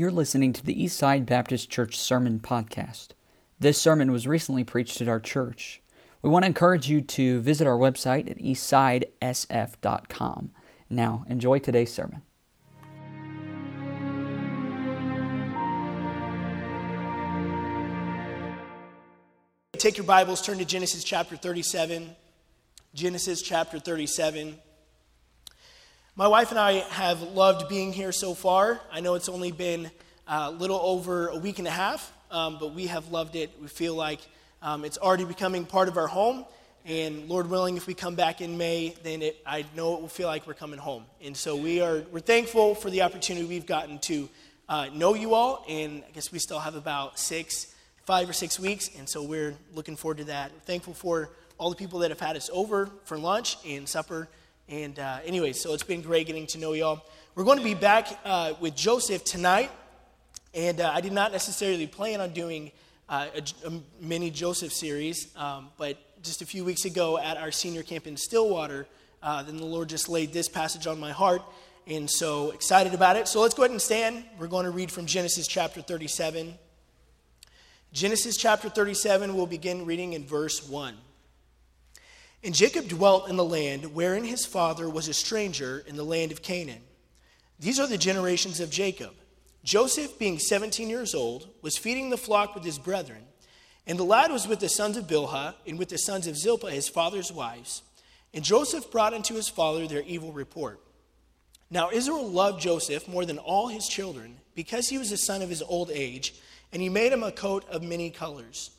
You're listening to the Eastside Baptist Church Sermon Podcast. This sermon was recently preached at our church. We want to encourage you to visit our website at eastsidesf.com. Now, enjoy today's sermon. Take your Bibles, turn to Genesis chapter 37. Genesis chapter 37. My wife and I have loved being here so far. I know it's only been a little over a week and a half, um, but we have loved it. We feel like um, it's already becoming part of our home. And Lord willing, if we come back in May, then it, I know it will feel like we're coming home. And so we are we're thankful for the opportunity we've gotten to uh, know you all. And I guess we still have about six, five or six weeks. And so we're looking forward to that. We're thankful for all the people that have had us over for lunch and supper and uh, anyway, so it's been great getting to know y'all. We're going to be back uh, with Joseph tonight. And uh, I did not necessarily plan on doing uh, a, a, mini Joseph series, um, but just a few weeks ago at our senior camp in Stillwater, uh, then the Lord just laid this passage on my heart. And so excited about it. So let's go ahead and stand. We're going to read from Genesis chapter 37. Genesis chapter 37, we'll begin reading in verse 1. And Jacob dwelt in the land wherein his father was a stranger in the land of Canaan. These are the generations of Jacob. Joseph, being 17 years old, was feeding the flock with his brethren. And the lad was with the sons of Bilhah and with the sons of Zilpah, his father's wives. And Joseph brought unto his father their evil report. Now Israel loved Joseph more than all his children, because he was the son of his old age, and he made him a coat of many colors.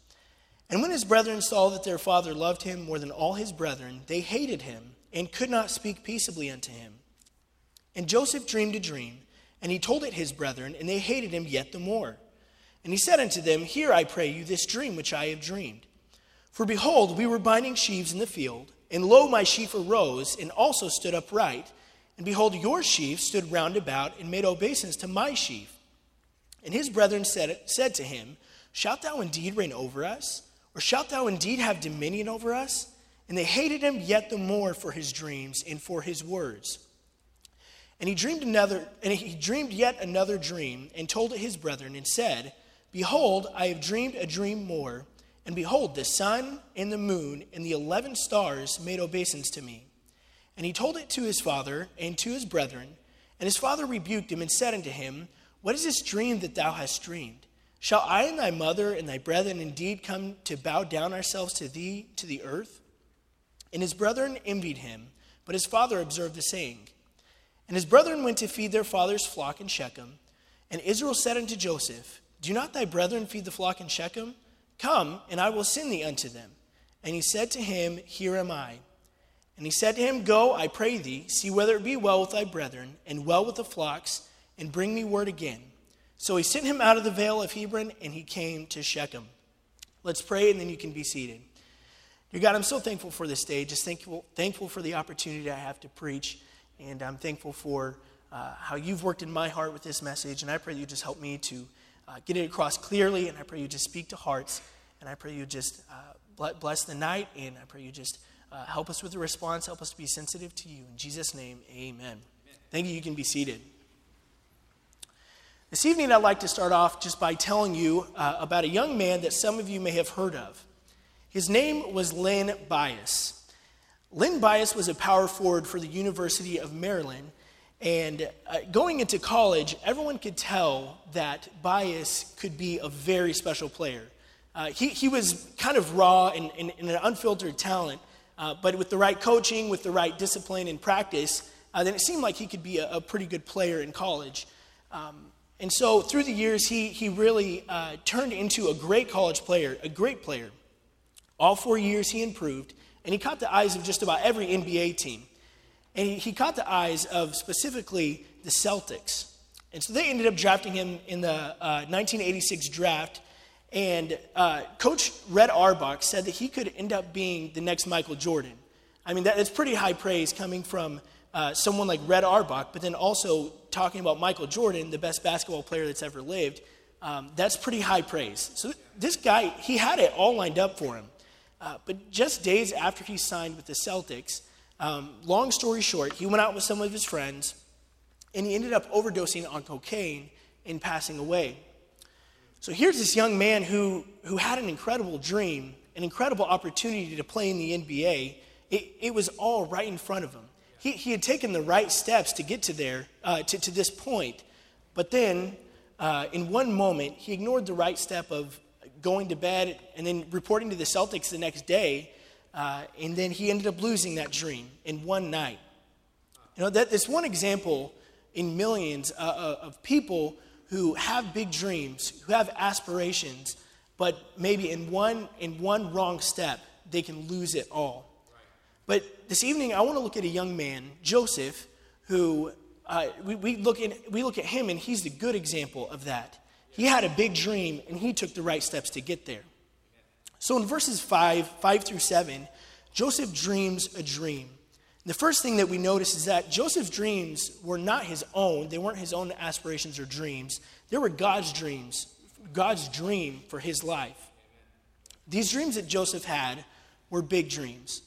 And when his brethren saw that their father loved him more than all his brethren, they hated him and could not speak peaceably unto him. And Joseph dreamed a dream, and he told it his brethren, and they hated him yet the more. And he said unto them, Hear, I pray you, this dream which I have dreamed. For behold, we were binding sheaves in the field, and lo, my sheaf arose, and also stood upright. And behold, your sheaf stood round about, and made obeisance to my sheaf. And his brethren said, said to him, Shalt thou indeed reign over us? Or shalt thou indeed have dominion over us? And they hated him yet the more for his dreams and for his words. And he dreamed another, and he dreamed yet another dream, and told it his brethren, and said, Behold, I have dreamed a dream more, and behold, the sun and the moon and the eleven stars made obeisance to me. And he told it to his father and to his brethren, and his father rebuked him and said unto him, What is this dream that thou hast dreamed? Shall I and thy mother and thy brethren indeed come to bow down ourselves to thee to the earth? And his brethren envied him, but his father observed the saying. And his brethren went to feed their father's flock in Shechem. And Israel said unto Joseph, Do not thy brethren feed the flock in Shechem? Come, and I will send thee unto them. And he said to him, Here am I. And he said to him, Go, I pray thee, see whether it be well with thy brethren, and well with the flocks, and bring me word again. So he sent him out of the vale of Hebron, and he came to Shechem. Let's pray, and then you can be seated. Dear God, I'm so thankful for this day. Just thankful, thankful for the opportunity I have to preach, and I'm thankful for uh, how you've worked in my heart with this message. And I pray you just help me to uh, get it across clearly, and I pray you just speak to hearts, and I pray you just uh, bless the night, and I pray you just uh, help us with the response, help us to be sensitive to you. In Jesus' name, amen. amen. Thank you. You can be seated. This evening, I'd like to start off just by telling you uh, about a young man that some of you may have heard of. His name was Len Bias. Len Bias was a power forward for the University of Maryland. And uh, going into college, everyone could tell that Bias could be a very special player. Uh, he, he was kind of raw and, and, and an unfiltered talent, uh, but with the right coaching, with the right discipline and practice, uh, then it seemed like he could be a, a pretty good player in college. Um, and so through the years, he, he really uh, turned into a great college player, a great player. All four years, he improved, and he caught the eyes of just about every NBA team. And he, he caught the eyes of specifically the Celtics. And so they ended up drafting him in the uh, 1986 draft. And uh, Coach Red Auerbach said that he could end up being the next Michael Jordan. I mean, that, that's pretty high praise coming from uh, someone like Red Auerbach, but then also talking about Michael Jordan, the best basketball player that's ever lived, um, that's pretty high praise. So this guy, he had it all lined up for him. Uh, but just days after he signed with the Celtics, um, long story short, he went out with some of his friends and he ended up overdosing on cocaine and passing away. So here's this young man who, who had an incredible dream, an incredible opportunity to play in the NBA. It, it was all right in front of him. He, he had taken the right steps to get to there, uh, to, to this point. But then, uh, in one moment, he ignored the right step of going to bed and then reporting to the Celtics the next day. Uh, and then he ended up losing that dream in one night. You know, that, that's one example in millions uh, uh, of people who have big dreams, who have aspirations, but maybe in one, in one wrong step, they can lose it all. But this evening, I want to look at a young man, Joseph, who uh, we, we, look at, we look at him, and he's the good example of that. He had a big dream, and he took the right steps to get there. So in verses 5, 5 through 7, Joseph dreams a dream. The first thing that we notice is that Joseph's dreams were not his own. They weren't his own aspirations or dreams. They were God's dreams, God's dream for his life. These dreams that Joseph had were big dreams.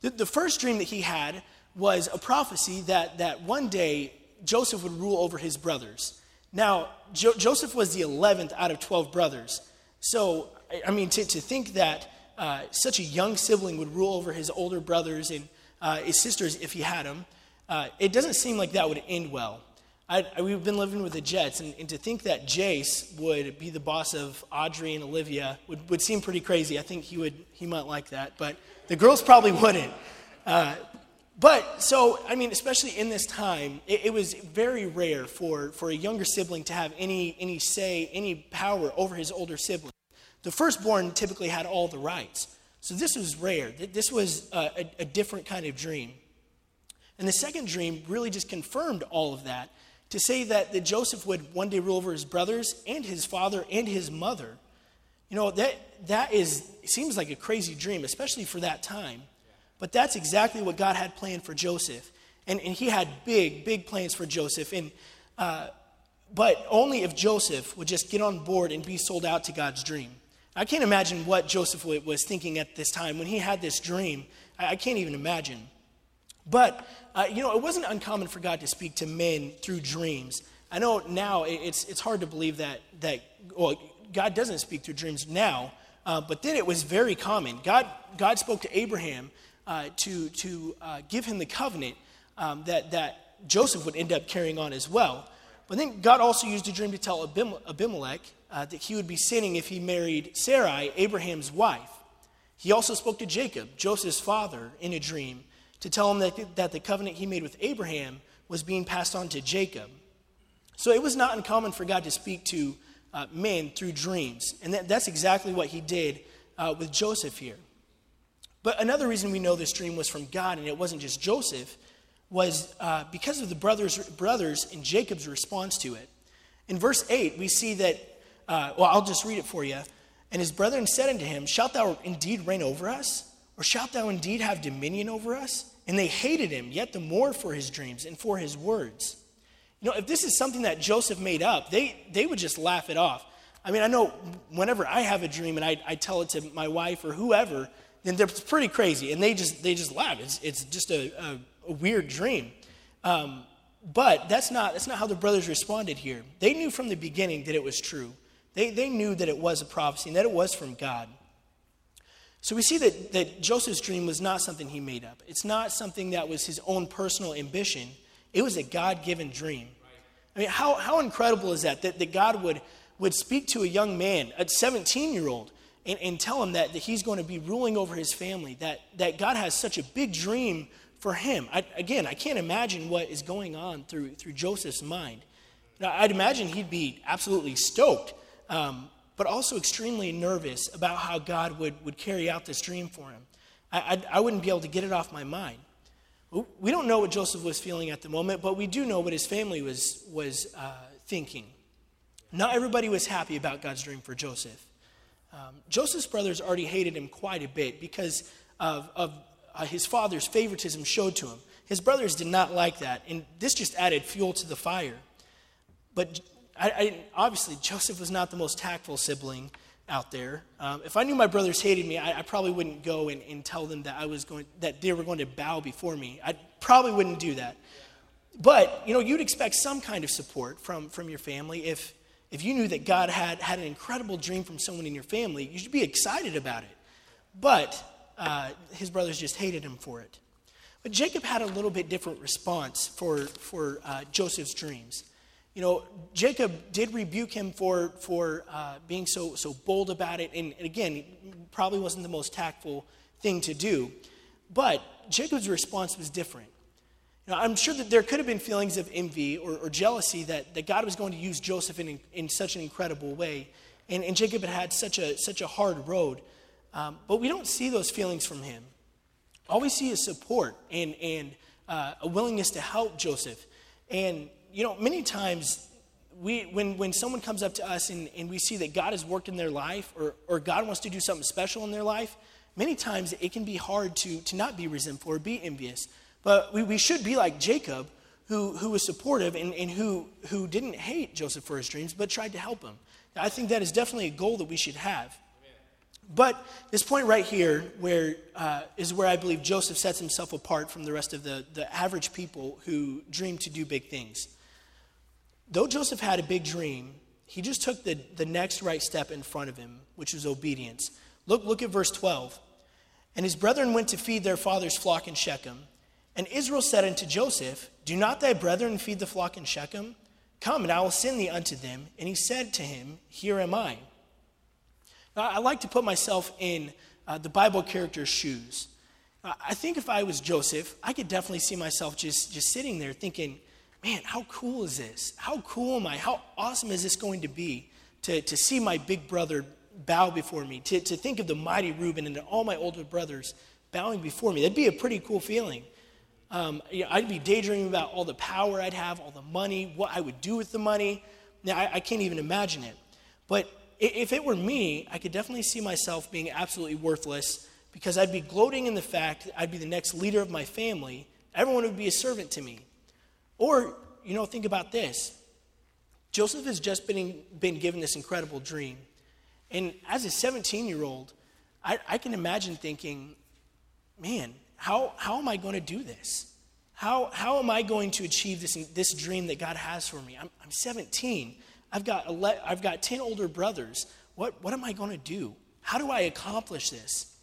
The, the first dream that he had was a prophecy that, that one day Joseph would rule over his brothers. Now, jo- Joseph was the 11th out of 12 brothers. So, I mean, to, to think that uh, such a young sibling would rule over his older brothers and uh, his sisters if he had them, uh, it doesn't seem like that would end well. I, I, we've been living with the Jets, and, and, to think that Jace would be the boss of Audrey and Olivia would, would seem pretty crazy. I think he would he might like that, but the girls probably wouldn't. Uh, but so, I mean, especially in this time, it, it, was very rare for, for a younger sibling to have any, any say, any power over his older sibling. The firstborn typically had all the rights. So this was rare. This was a, a, a different kind of dream. And the second dream really just confirmed all of that to say that, that Joseph would one day rule over his brothers and his father and his mother. You know, that, that is, seems like a crazy dream, especially for that time. But that's exactly what God had planned for Joseph. And, and he had big, big plans for Joseph. And, uh, but only if Joseph would just get on board and be sold out to God's dream. I can't imagine what Joseph was thinking at this time when he had this dream. I can't even imagine. But, uh, you know, it wasn't uncommon for God to speak to men through dreams. I know now it's, it's hard to believe that, that well, God doesn't speak through dreams now, uh, but then it was very common. God, God spoke to Abraham uh, to, to uh, give him the covenant um, that, that Joseph would end up carrying on as well. But then God also used a dream to tell Abimelech uh, that he would be sinning if he married Sarai, Abraham's wife. He also spoke to Jacob, Joseph's father, in a dream to tell him that, that the covenant he made with Abraham was being passed on to Jacob. So it was not uncommon for God to speak to uh, men through dreams. And that, that's exactly what he did uh, with Joseph here. But another reason we know this dream was from God and it wasn't just Joseph was uh, because of the brothers, brothers and Jacob's response to it. In verse 8, we see that, uh, well, I'll just read it for you. And his brethren said unto him, Shalt thou indeed reign over us? Or shalt thou indeed have dominion over us? And they hated him yet the more for his dreams and for his words. You know, if this is something that Joseph made up, they, they would just laugh it off. I mean, I know whenever I have a dream and I, I tell it to my wife or whoever, then they're pretty crazy and they just, they just laugh. It's, it's just a, a, a weird dream. Um, but that's not, that's not how the brothers responded here. They knew from the beginning that it was true. They, they knew that it was a prophecy and that it was from God. So we see that, that Joseph's dream was not something he made up. It's not something that was his own personal ambition. It was a God given dream. I mean, how, how incredible is that? that? That God would, would speak to a young man, a 17 year old, and, and tell him that, that he's going to be ruling over his family, that, that God has such a big dream for him. I, again, I can't imagine what is going on through, through Joseph's mind. Now, I'd imagine he'd be absolutely stoked. Um, but also extremely nervous about how God would, would carry out this dream for him. I, I, I wouldn't be able to get it off my mind. We don't know what Joseph was feeling at the moment, but we do know what his family was, was uh, thinking. Not everybody was happy about God's dream for Joseph. Um, Joseph's brothers already hated him quite a bit because of, of uh, his father's favoritism showed to him. His brothers did not like that, and this just added fuel to the fire. But I, I obviously, Joseph was not the most tactful sibling out there. Um, if I knew my brothers hated me, I, I probably wouldn't go and, and, tell them that I was going that they were going to bow before me. I probably wouldn't do that. But you know, you'd expect some kind of support from from your family if if you knew that God had had an incredible dream from someone in your family, you should be excited about it. But uh, his brothers just hated him for it. But Jacob had a little bit different response for, for uh, Joseph's dreams. You know, Jacob did rebuke him for, for uh, being so, so bold about it. And, and again, probably wasn't the most tactful thing to do. But Jacob's response was different. I'm sure that there could have been feelings of envy or, or jealousy that, that God was going to use Joseph in, in such an incredible way. And, and Jacob had had such a, such a hard road. Um, but we don't see those feelings from him. All we see is support and, and uh, a willingness to help Joseph. And, you know, many times we, when, when someone comes up to us and, and we see that God has worked in their life or, or God wants to do something special in their life, many times it can be hard to, to not be resentful or be envious. But we, we should be like Jacob, who, who was supportive and, and who, who didn't hate Joseph for his dreams, but tried to help him. I think that is definitely a goal that we should have. But this point right here, where uh, is where I believe Joseph sets himself apart from the rest of the, the average people who dream to do big things. Though Joseph had a big dream, he just took the, the next right step in front of him, which was obedience. Look, look at verse 12. And his brethren went to feed their father's flock in Shechem. And Israel said unto Joseph, Do not thy brethren feed the flock in Shechem? Come, and I will send thee unto them. And he said to him, Here am I. Now, I like to put myself in uh, the Bible character's shoes. I think if I was Joseph, I could definitely see myself just, just sitting there thinking, man, how cool is this? How cool am I? How awesome is this going to be to, to see my big brother bow before me, to, to think of the mighty Reuben and all my older brothers bowing before me? That'd be a pretty cool feeling. Um, you know, I'd be daydreaming about all the power I'd have, all the money, what I would do with the money. Now, I, I can't even imagine it. But if it were me, I could definitely see myself being absolutely worthless because I'd be gloating in the fact that I'd be the next leader of my family. Everyone would be a servant to me. Or, you know, think about this Joseph has just been, been given this incredible dream. And as a 17 year old, I, I can imagine thinking, man, how, how am I going to do this? How, how am I going to achieve this, this dream that God has for me? I'm, I'm 17. I've got, 11, I've got 10 older brothers. What, what am I going to do? How do I accomplish this?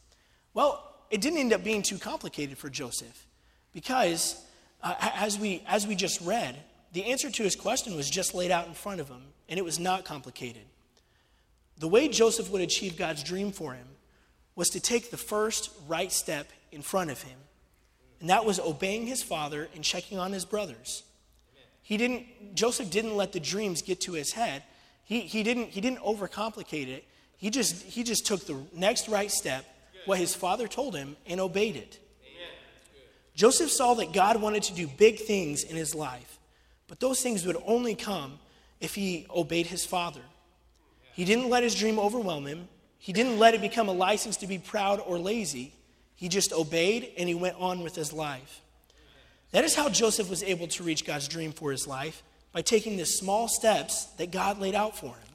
Well, it didn't end up being too complicated for Joseph because, uh, as, we, as we just read, the answer to his question was just laid out in front of him, and it was not complicated. The way Joseph would achieve God's dream for him was to take the first right step in front of him. And that was obeying his father and checking on his brothers. He didn't, Joseph didn't let the dreams get to his head. He, he, didn't, he didn't overcomplicate it. He just, he just took the next right step, what his father told him, and obeyed it. Joseph saw that God wanted to do big things in his life, but those things would only come if he obeyed his father. He didn't let his dream overwhelm him. He didn't let it become a license to be proud or lazy. He just obeyed and he went on with his life. That is how Joseph was able to reach God's dream for his life by taking the small steps that God laid out for him.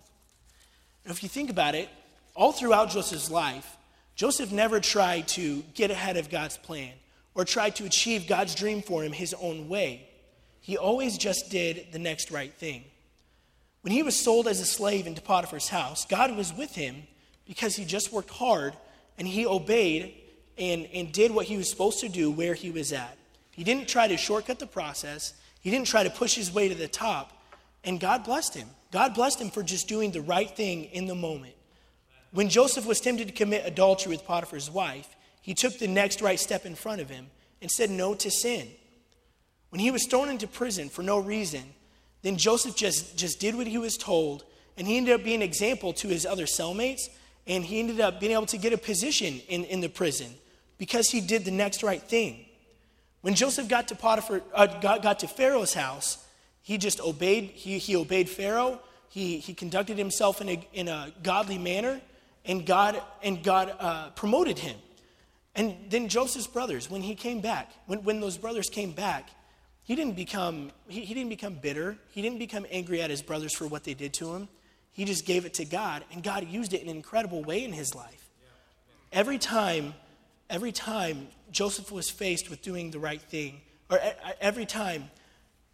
Now, if you think about it, all throughout Joseph's life, Joseph never tried to get ahead of God's plan or tried to achieve God's dream for him his own way. He always just did the next right thing. When he was sold as a slave into Potiphar's house, God was with him because he just worked hard and he obeyed and, and did what he was supposed to do where he was at. He didn't try to shortcut the process, he didn't try to push his way to the top, and God blessed him. God blessed him for just doing the right thing in the moment. When Joseph was tempted to commit adultery with Potiphar's wife, he took the next right step in front of him and said no to sin. When he was thrown into prison for no reason, then Joseph just, just did what he was told, and he ended up being an example to his other cellmates, and he ended up being able to get a position in, in the prison because he did the next right thing. When Joseph got to Potiphar, uh, got, got to Pharaoh's house, he just obeyed. He, he obeyed Pharaoh. He, he conducted himself in a, in a godly manner, and God, and God uh, promoted him. And then Joseph's brothers, when he came back, when, when those brothers came back, he didn't become he, he didn't become bitter. He didn't become angry at his brothers for what they did to him. He just gave it to God, and God used it in an incredible way in his life. Every time every time Joseph was faced with doing the right thing, or every time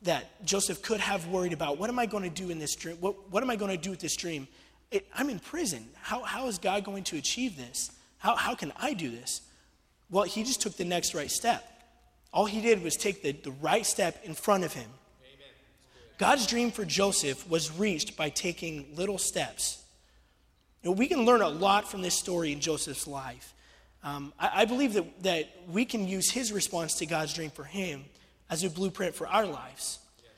that Joseph could have worried about what am I going to do in this dream? What, what am I going to do with this dream? It, I'm in prison. How, how is God going to achieve this? How, how can I do this? Well, he just took the next right step. All he did was take the, the right step in front of him. God's dream for Joseph was reached by taking little steps. We can learn a lot from this story in Joseph's life. Um, I, I, believe that, that we can use his response to God's dream for him as a blueprint for our lives. Yes.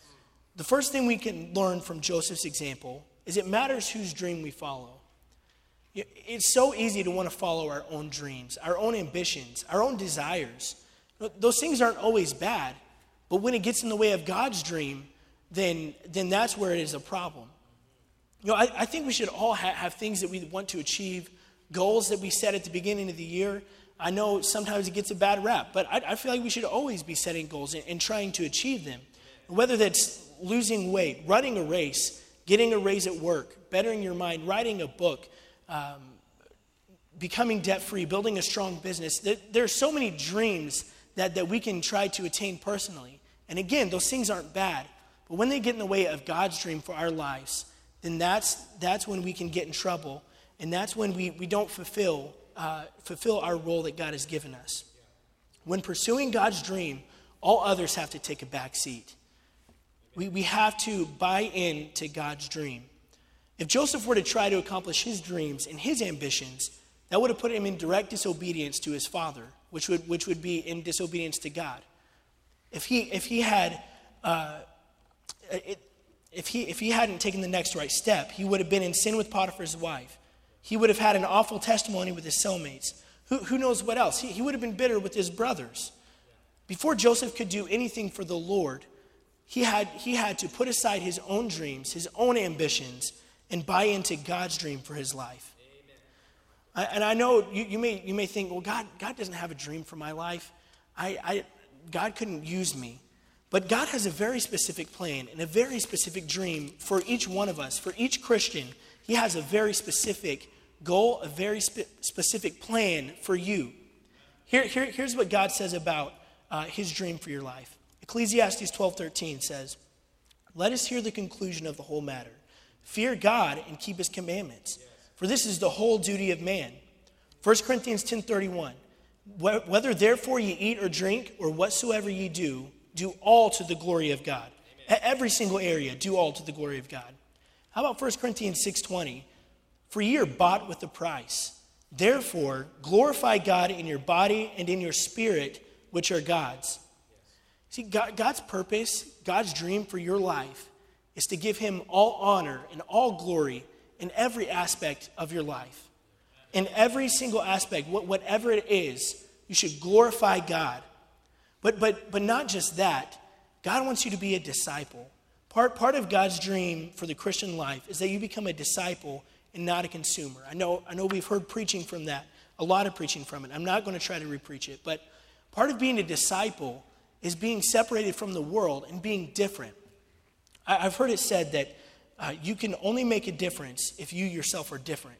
The first thing we can learn from Joseph's example is it matters whose dream we follow. It's so easy to want to follow our own dreams, our own ambitions, our own desires. Those things aren't always bad, but when it gets in the way of God's dream, then, then that's where it is a problem. You know, I, I think we should all ha- have things that we want to achieve, goals that we set at the beginning of the year. I know sometimes it gets a bad rap, but I, I feel like we should always be setting goals and, and trying to achieve them. Whether that's losing weight, running a race, getting a raise at work, bettering your mind, writing a book, um, becoming debt free, building a strong business. There, are so many dreams that, that we can try to attain personally. And again, those things aren't bad. But when they get in the way of God's dream for our lives, then that's, that's when we can get in trouble. And that's when we, we don't fulfill, uh, fulfill our role that God has given us. When pursuing God's dream, all others have to take a back seat. We, we have to buy in to God's dream. If Joseph were to try to accomplish his dreams and his ambitions, that would have put him in direct disobedience to his father, which would, which would be in disobedience to God. If he, if he had uh, it, if he, if he hadn't taken the next right step, he would have been in sin with Potiphar's wife. He would have had an awful testimony with his cellmates. Who, who knows what else? He, he would have been bitter with his brothers. Before Joseph could do anything for the Lord, he had, he had to put aside his own dreams, his own ambitions, and buy into God's dream for his life. I, and I know you, you, may, you may think, well, God, God doesn't have a dream for my life. I, I, God couldn't use me. But God has a very specific plan and a very specific dream for each one of us. For each Christian, He has a very specific goal, a very spe- specific plan for you. Here, here, here's what God says about uh, His dream for your life. Ecclesiastes 12:13 says, "Let us hear the conclusion of the whole matter. Fear God and keep His commandments, for this is the whole duty of man." 1 Corinthians 10:31, "Whether therefore ye eat or drink or whatsoever ye do, do all to the glory of God. At every single area, do all to the glory of God. How about 1 Corinthians 6:20? For ye are bought with a price. Therefore, glorify God in your body and in your spirit, which are God's. See, God, God's purpose, God's dream for your life is to give Him all honor and all glory in every aspect of your life. In every single aspect, whatever it is, you should glorify God. But, but, but not just that, God wants you to be a disciple. Part, part of God's dream for the Christian life is that you become a disciple and not a consumer. I know, I know we've heard preaching from that, a lot of preaching from it. I'm not going to try to repreach it, but part of being a disciple is being separated from the world and being different. I, have heard it said that uh, you can only make a difference if you yourself are different.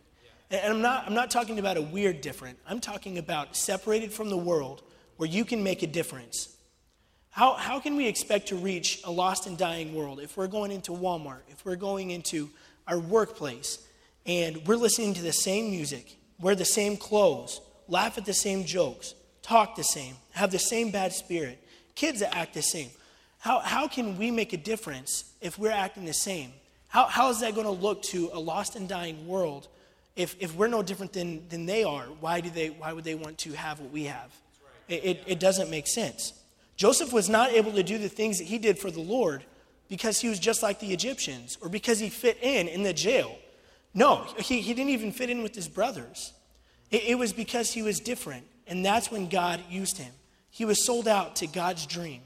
And I'm not, I'm not talking about a weird different. I'm talking about separated from the world where you can make a difference. How, how can we expect to reach a lost and dying world if we're going into Walmart, if we're going into our workplace, and we're listening to the same music, wear the same clothes, laugh at the same jokes, talk the same, have the same bad spirit, kids that act the same? How, how can we make a difference if we're acting the same? How, how is that going to look to a lost and dying world if, if we're no different than, than they are? Why, do they, why would they want to have what we have? It, it, it doesn't make sense. Joseph was not able to do the things that he did for the Lord because he was just like the Egyptians or because he fit in in the jail. No, he, he didn't even fit in with his brothers. It, it was because he was different, and that's when God used him. He was sold out to God's dream.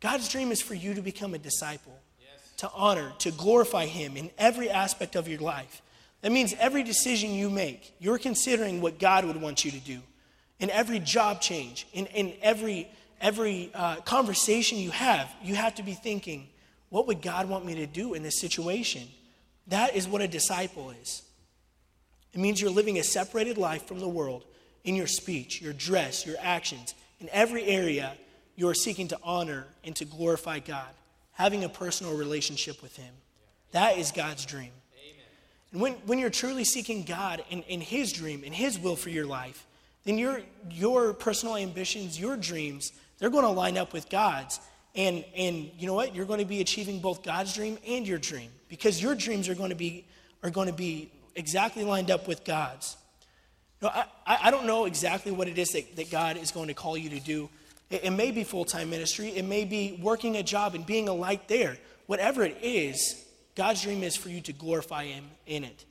God's dream is for you to become a disciple. To honor, to glorify Him in every aspect of your life. That means every decision you make, you're considering what God would want you to do in every job change, in, in every, every uh, conversation you have, you have to be thinking, what would God want me to do in this situation? That is what a disciple is. It means you're living a separated life from the world in your speech, your dress, your actions. In every area, you are seeking to honor and to glorify God. Having a personal relationship with Him. That is God's dream. And when, when you're truly seeking God and, and His dream and His will for your life, then your, your personal ambitions, your dreams, they're going to line up with God's. And, and you know what? You're going to be achieving both God's dream and your dream because your dreams are going to be, are going to be exactly lined up with God's. No, I, I don't know exactly what it is that, that God is going to call you to do. It, it may be full time ministry, it may be working a job and being a light there. Whatever it is, God's dream is for you to glorify Him in it.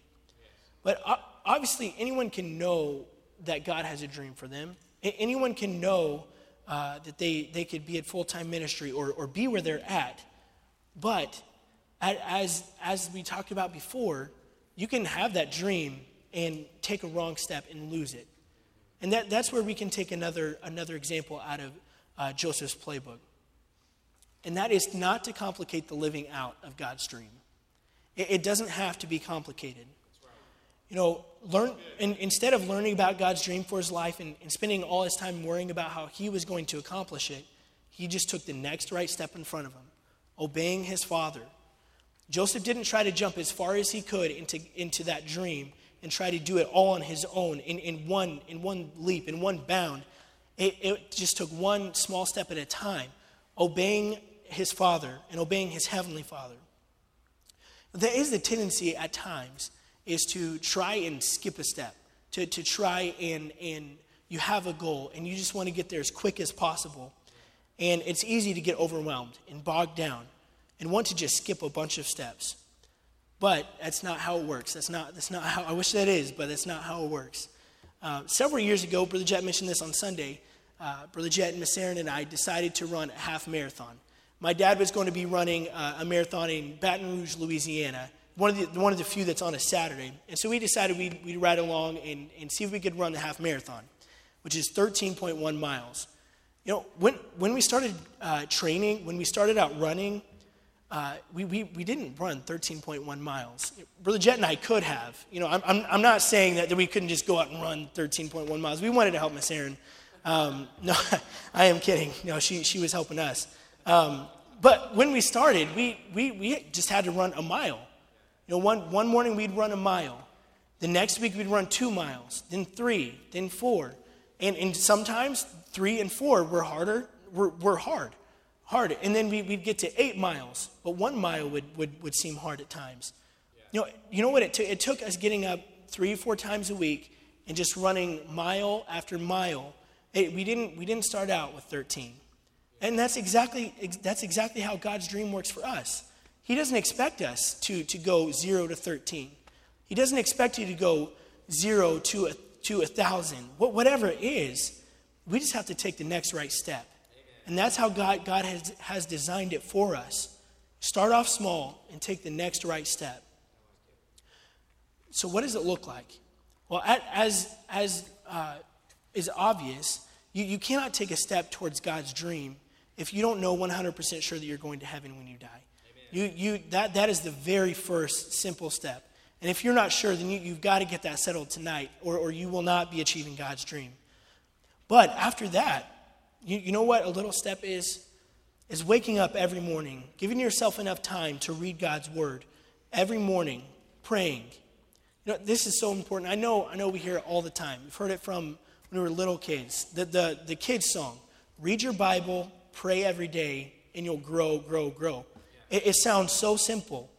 But obviously, anyone can know that God has a dream for them. Anyone can know uh, that they, they could be at full time ministry or, or be where they're at. But as, as we talked about before, you can have that dream and take a wrong step and lose it. And that, that's where we can take another, another example out of uh, Joseph's playbook. And that is not to complicate the living out of God's dream. It, it doesn't have to be complicated. You know, learn, and instead of learning about God's dream for his life and, and spending all his time worrying about how he was going to accomplish it, he just took the next right step in front of him, obeying his father. Joseph didn't try to jump as far as he could into, into that dream and try to do it all on his own in, in, one, in one leap, in one bound. It, it just took one small step at a time, obeying his father and obeying his heavenly father. There is a tendency at times is to try and skip a step, to, to try and, and you have a goal and you just want to get there as quick as possible. And it's easy to get overwhelmed and bogged down and want to just skip a bunch of steps. But that's not how it works. That's not, that's not how, I wish that is, but that's not how it works. Uh, several years ago, Brother Jet mentioned this on Sunday. Uh, Brother Jet and Miss Aaron and I decided to run a half marathon. My dad was going to be running uh, a marathon in Baton Rouge, Louisiana, one of, the, one of the few that's on a Saturday. And so we decided we'd, we'd ride along and, and see if we could run the half marathon, which is 13.1 miles. You know, when, when we started uh, training, when we started out running, uh, we, we, we didn't run 13.1 miles. Brother Jet and I could have. You know, I'm, I'm, I'm not saying that, that we couldn't just go out and run 13.1 miles. We wanted to help Miss Aaron. Um, no, I am kidding. No, she, she was helping us. Um, but when we started, we, we, we just had to run a mile. You know, one, one morning we'd run a mile. The next week we'd run two miles, then three, then four. And, and sometimes three and four were harder, were, were hard hard. And then we, would get to eight miles, but one mile would, would, would seem hard at times. Yeah. You, know, you know what? It, t- it took us getting up three or four times a week and just running mile after mile. It, we, didn't, we didn't start out with 13. And that's exactly, that's exactly how God's dream works for us. He doesn't expect us to, to go 0 to 13. He doesn't expect you to go 0 to a, to a 1,000. What, Whatever it is, we just have to take the next right step. And that's how God, God has, has designed it for us. Start off small and take the next right step. So, what does it look like? Well, as, as uh, is obvious, you, you cannot take a step towards God's dream if you don't know 100% sure that you're going to heaven when you die. You, you, that, that is the very first simple step. And if you're not sure, then you, you've got to get that settled tonight, or, or you will not be achieving God's dream. But after that, you, you know what a little step is? Is waking up every morning, giving yourself enough time to read God's word every morning, praying. You know, this is so important. I know, I know we hear it all the time. We've heard it from when we were little kids. The, the, the kids' song read your Bible, pray every day, and you'll grow, grow, grow. It, it sounds so simple,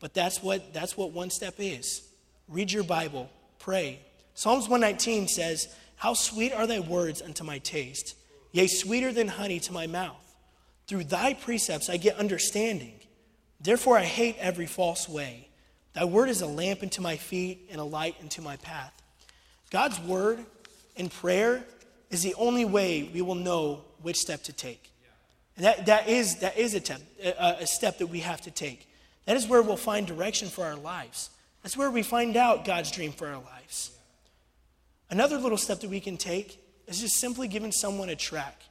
but that's what, that's what one step is. Read your Bible, pray. Psalms 119 says, How sweet are thy words unto my taste yea, sweeter than honey to my mouth. Through thy precepts I get understanding. Therefore I hate every false way. Thy word is a lamp unto my feet and a light unto my path. God's word and prayer is the only way we will know which step to take. And that, that is, that is a, a, a step that we have to take. That is where we'll find direction for our lives. That's where we find out God's dream for our lives. Another little step that we can take is just simply giving someone a tract.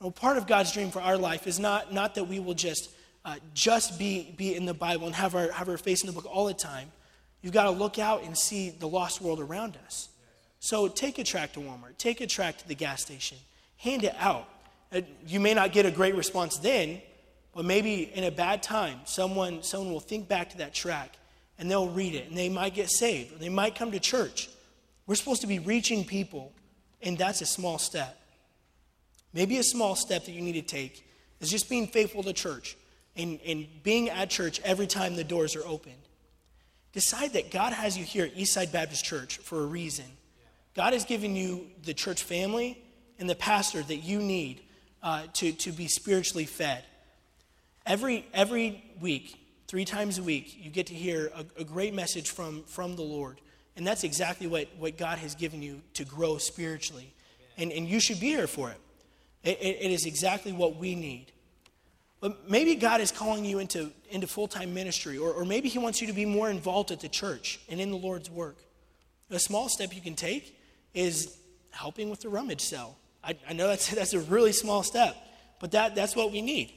Know, part of God's dream for our life is not, not that we will just, uh, just be, be in the Bible and have our, have our face in the book all the time. You've got to look out and see the lost world around us. So take a tract to Walmart, take a tract to the gas station, hand it out. Uh, you may not get a great response then, But maybe in a bad time, someone, someone will think back to that tract and they'll read it and they might get saved or they might come to church. We're supposed to be reaching people, and that's a small step. Maybe a small step that you need to take is just being faithful to church and, and being at church every time the doors are opened. Decide that God has you here at Eastside Baptist Church for a reason. God has given you the church family and the pastor that you need uh, to, to be spiritually fed. Every, every week, three times a week, you get to hear a, a great message from, from the Lord. And that's exactly what, what God has given you to grow spiritually. And, and you should be here for it. It, it. it is exactly what we need. But maybe God is calling you into, into full time ministry, or, or maybe He wants you to be more involved at the church and in the Lord's work. A small step you can take is helping with the rummage sale. I, I know that's, that's a really small step, but that, that's what we need.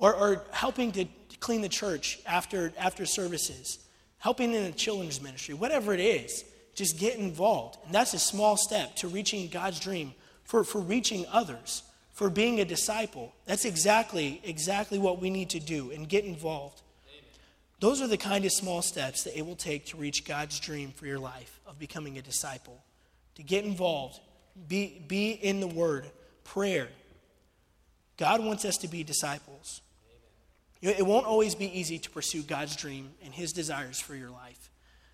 Or, or helping to clean the church after, after services, helping in the children's ministry, whatever it is, just get involved. And that's a small step to reaching God's dream for, for reaching others for being a disciple. That's exactly, exactly what we need to do and get involved. Those are the kind of small steps that it will take to reach God's dream for your life of becoming a disciple. To get involved, be, be in the Word, prayer. God wants us to be disciples. It won't always be easy to pursue God's dream and His desires for your life.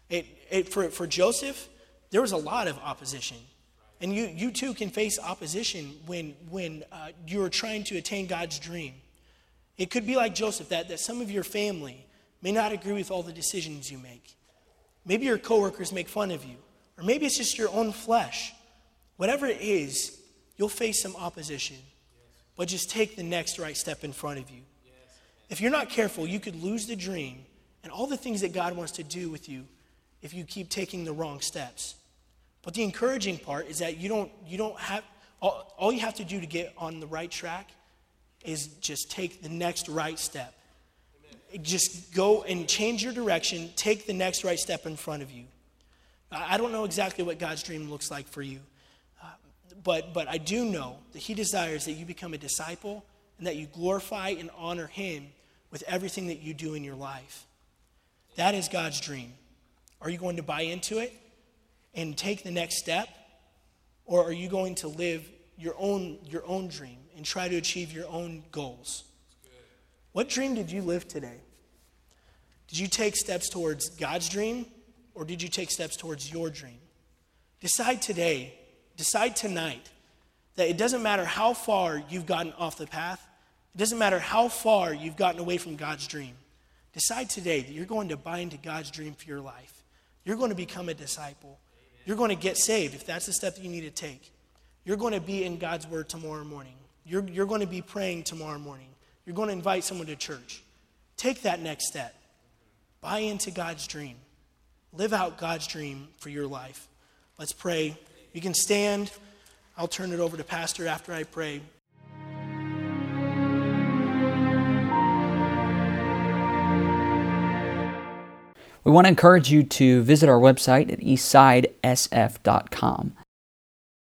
It, it, for, for Joseph, there was a lot of opposition. And you, you too can face opposition when, when uh, you're trying to attain God's dream. It could be like Joseph, that, that some of your family may not agree with all the decisions you make. Maybe your coworkers make fun of you, or maybe it's just your own flesh. Whatever it is, you'll face some opposition. But just take the next right step in front of you. If you're not careful, you could lose the dream and all the things that God wants to do with you if you keep taking the wrong steps. But the encouraging part is that you don't, you don't have, all, all you have to do to get on the right track is just take the next right step. Amen. Just go and change your direction, take the next right step in front of you. I don't know exactly what God's dream looks like for you, uh, but, but I do know that He desires that you become a disciple and that you glorify and honor Him with everything that you do in your life. That is God's dream. Are you going to buy into it? and take the next step? Or are you going to live your own, your own dream and try to achieve your own goals? What dream did you live today? Did you take steps towards God's dream or did you take steps towards your dream? Decide today, decide tonight that it doesn't matter how far you've gotten off the path, it doesn't matter how far you've gotten away from God's dream. Decide today that you're going to bind to God's dream for your life. You're going to become a disciple. You're going to get saved if that's the step that you need to take. You're going to be in God's Word tomorrow morning. You're, you're going to be praying tomorrow morning. You're going to invite someone to church. Take that next step. Buy into God's dream. Live out God's dream for your life. Let's pray. You can stand. I'll turn it over to Pastor after I pray. We want to encourage you to visit our website at eastsidesf.com.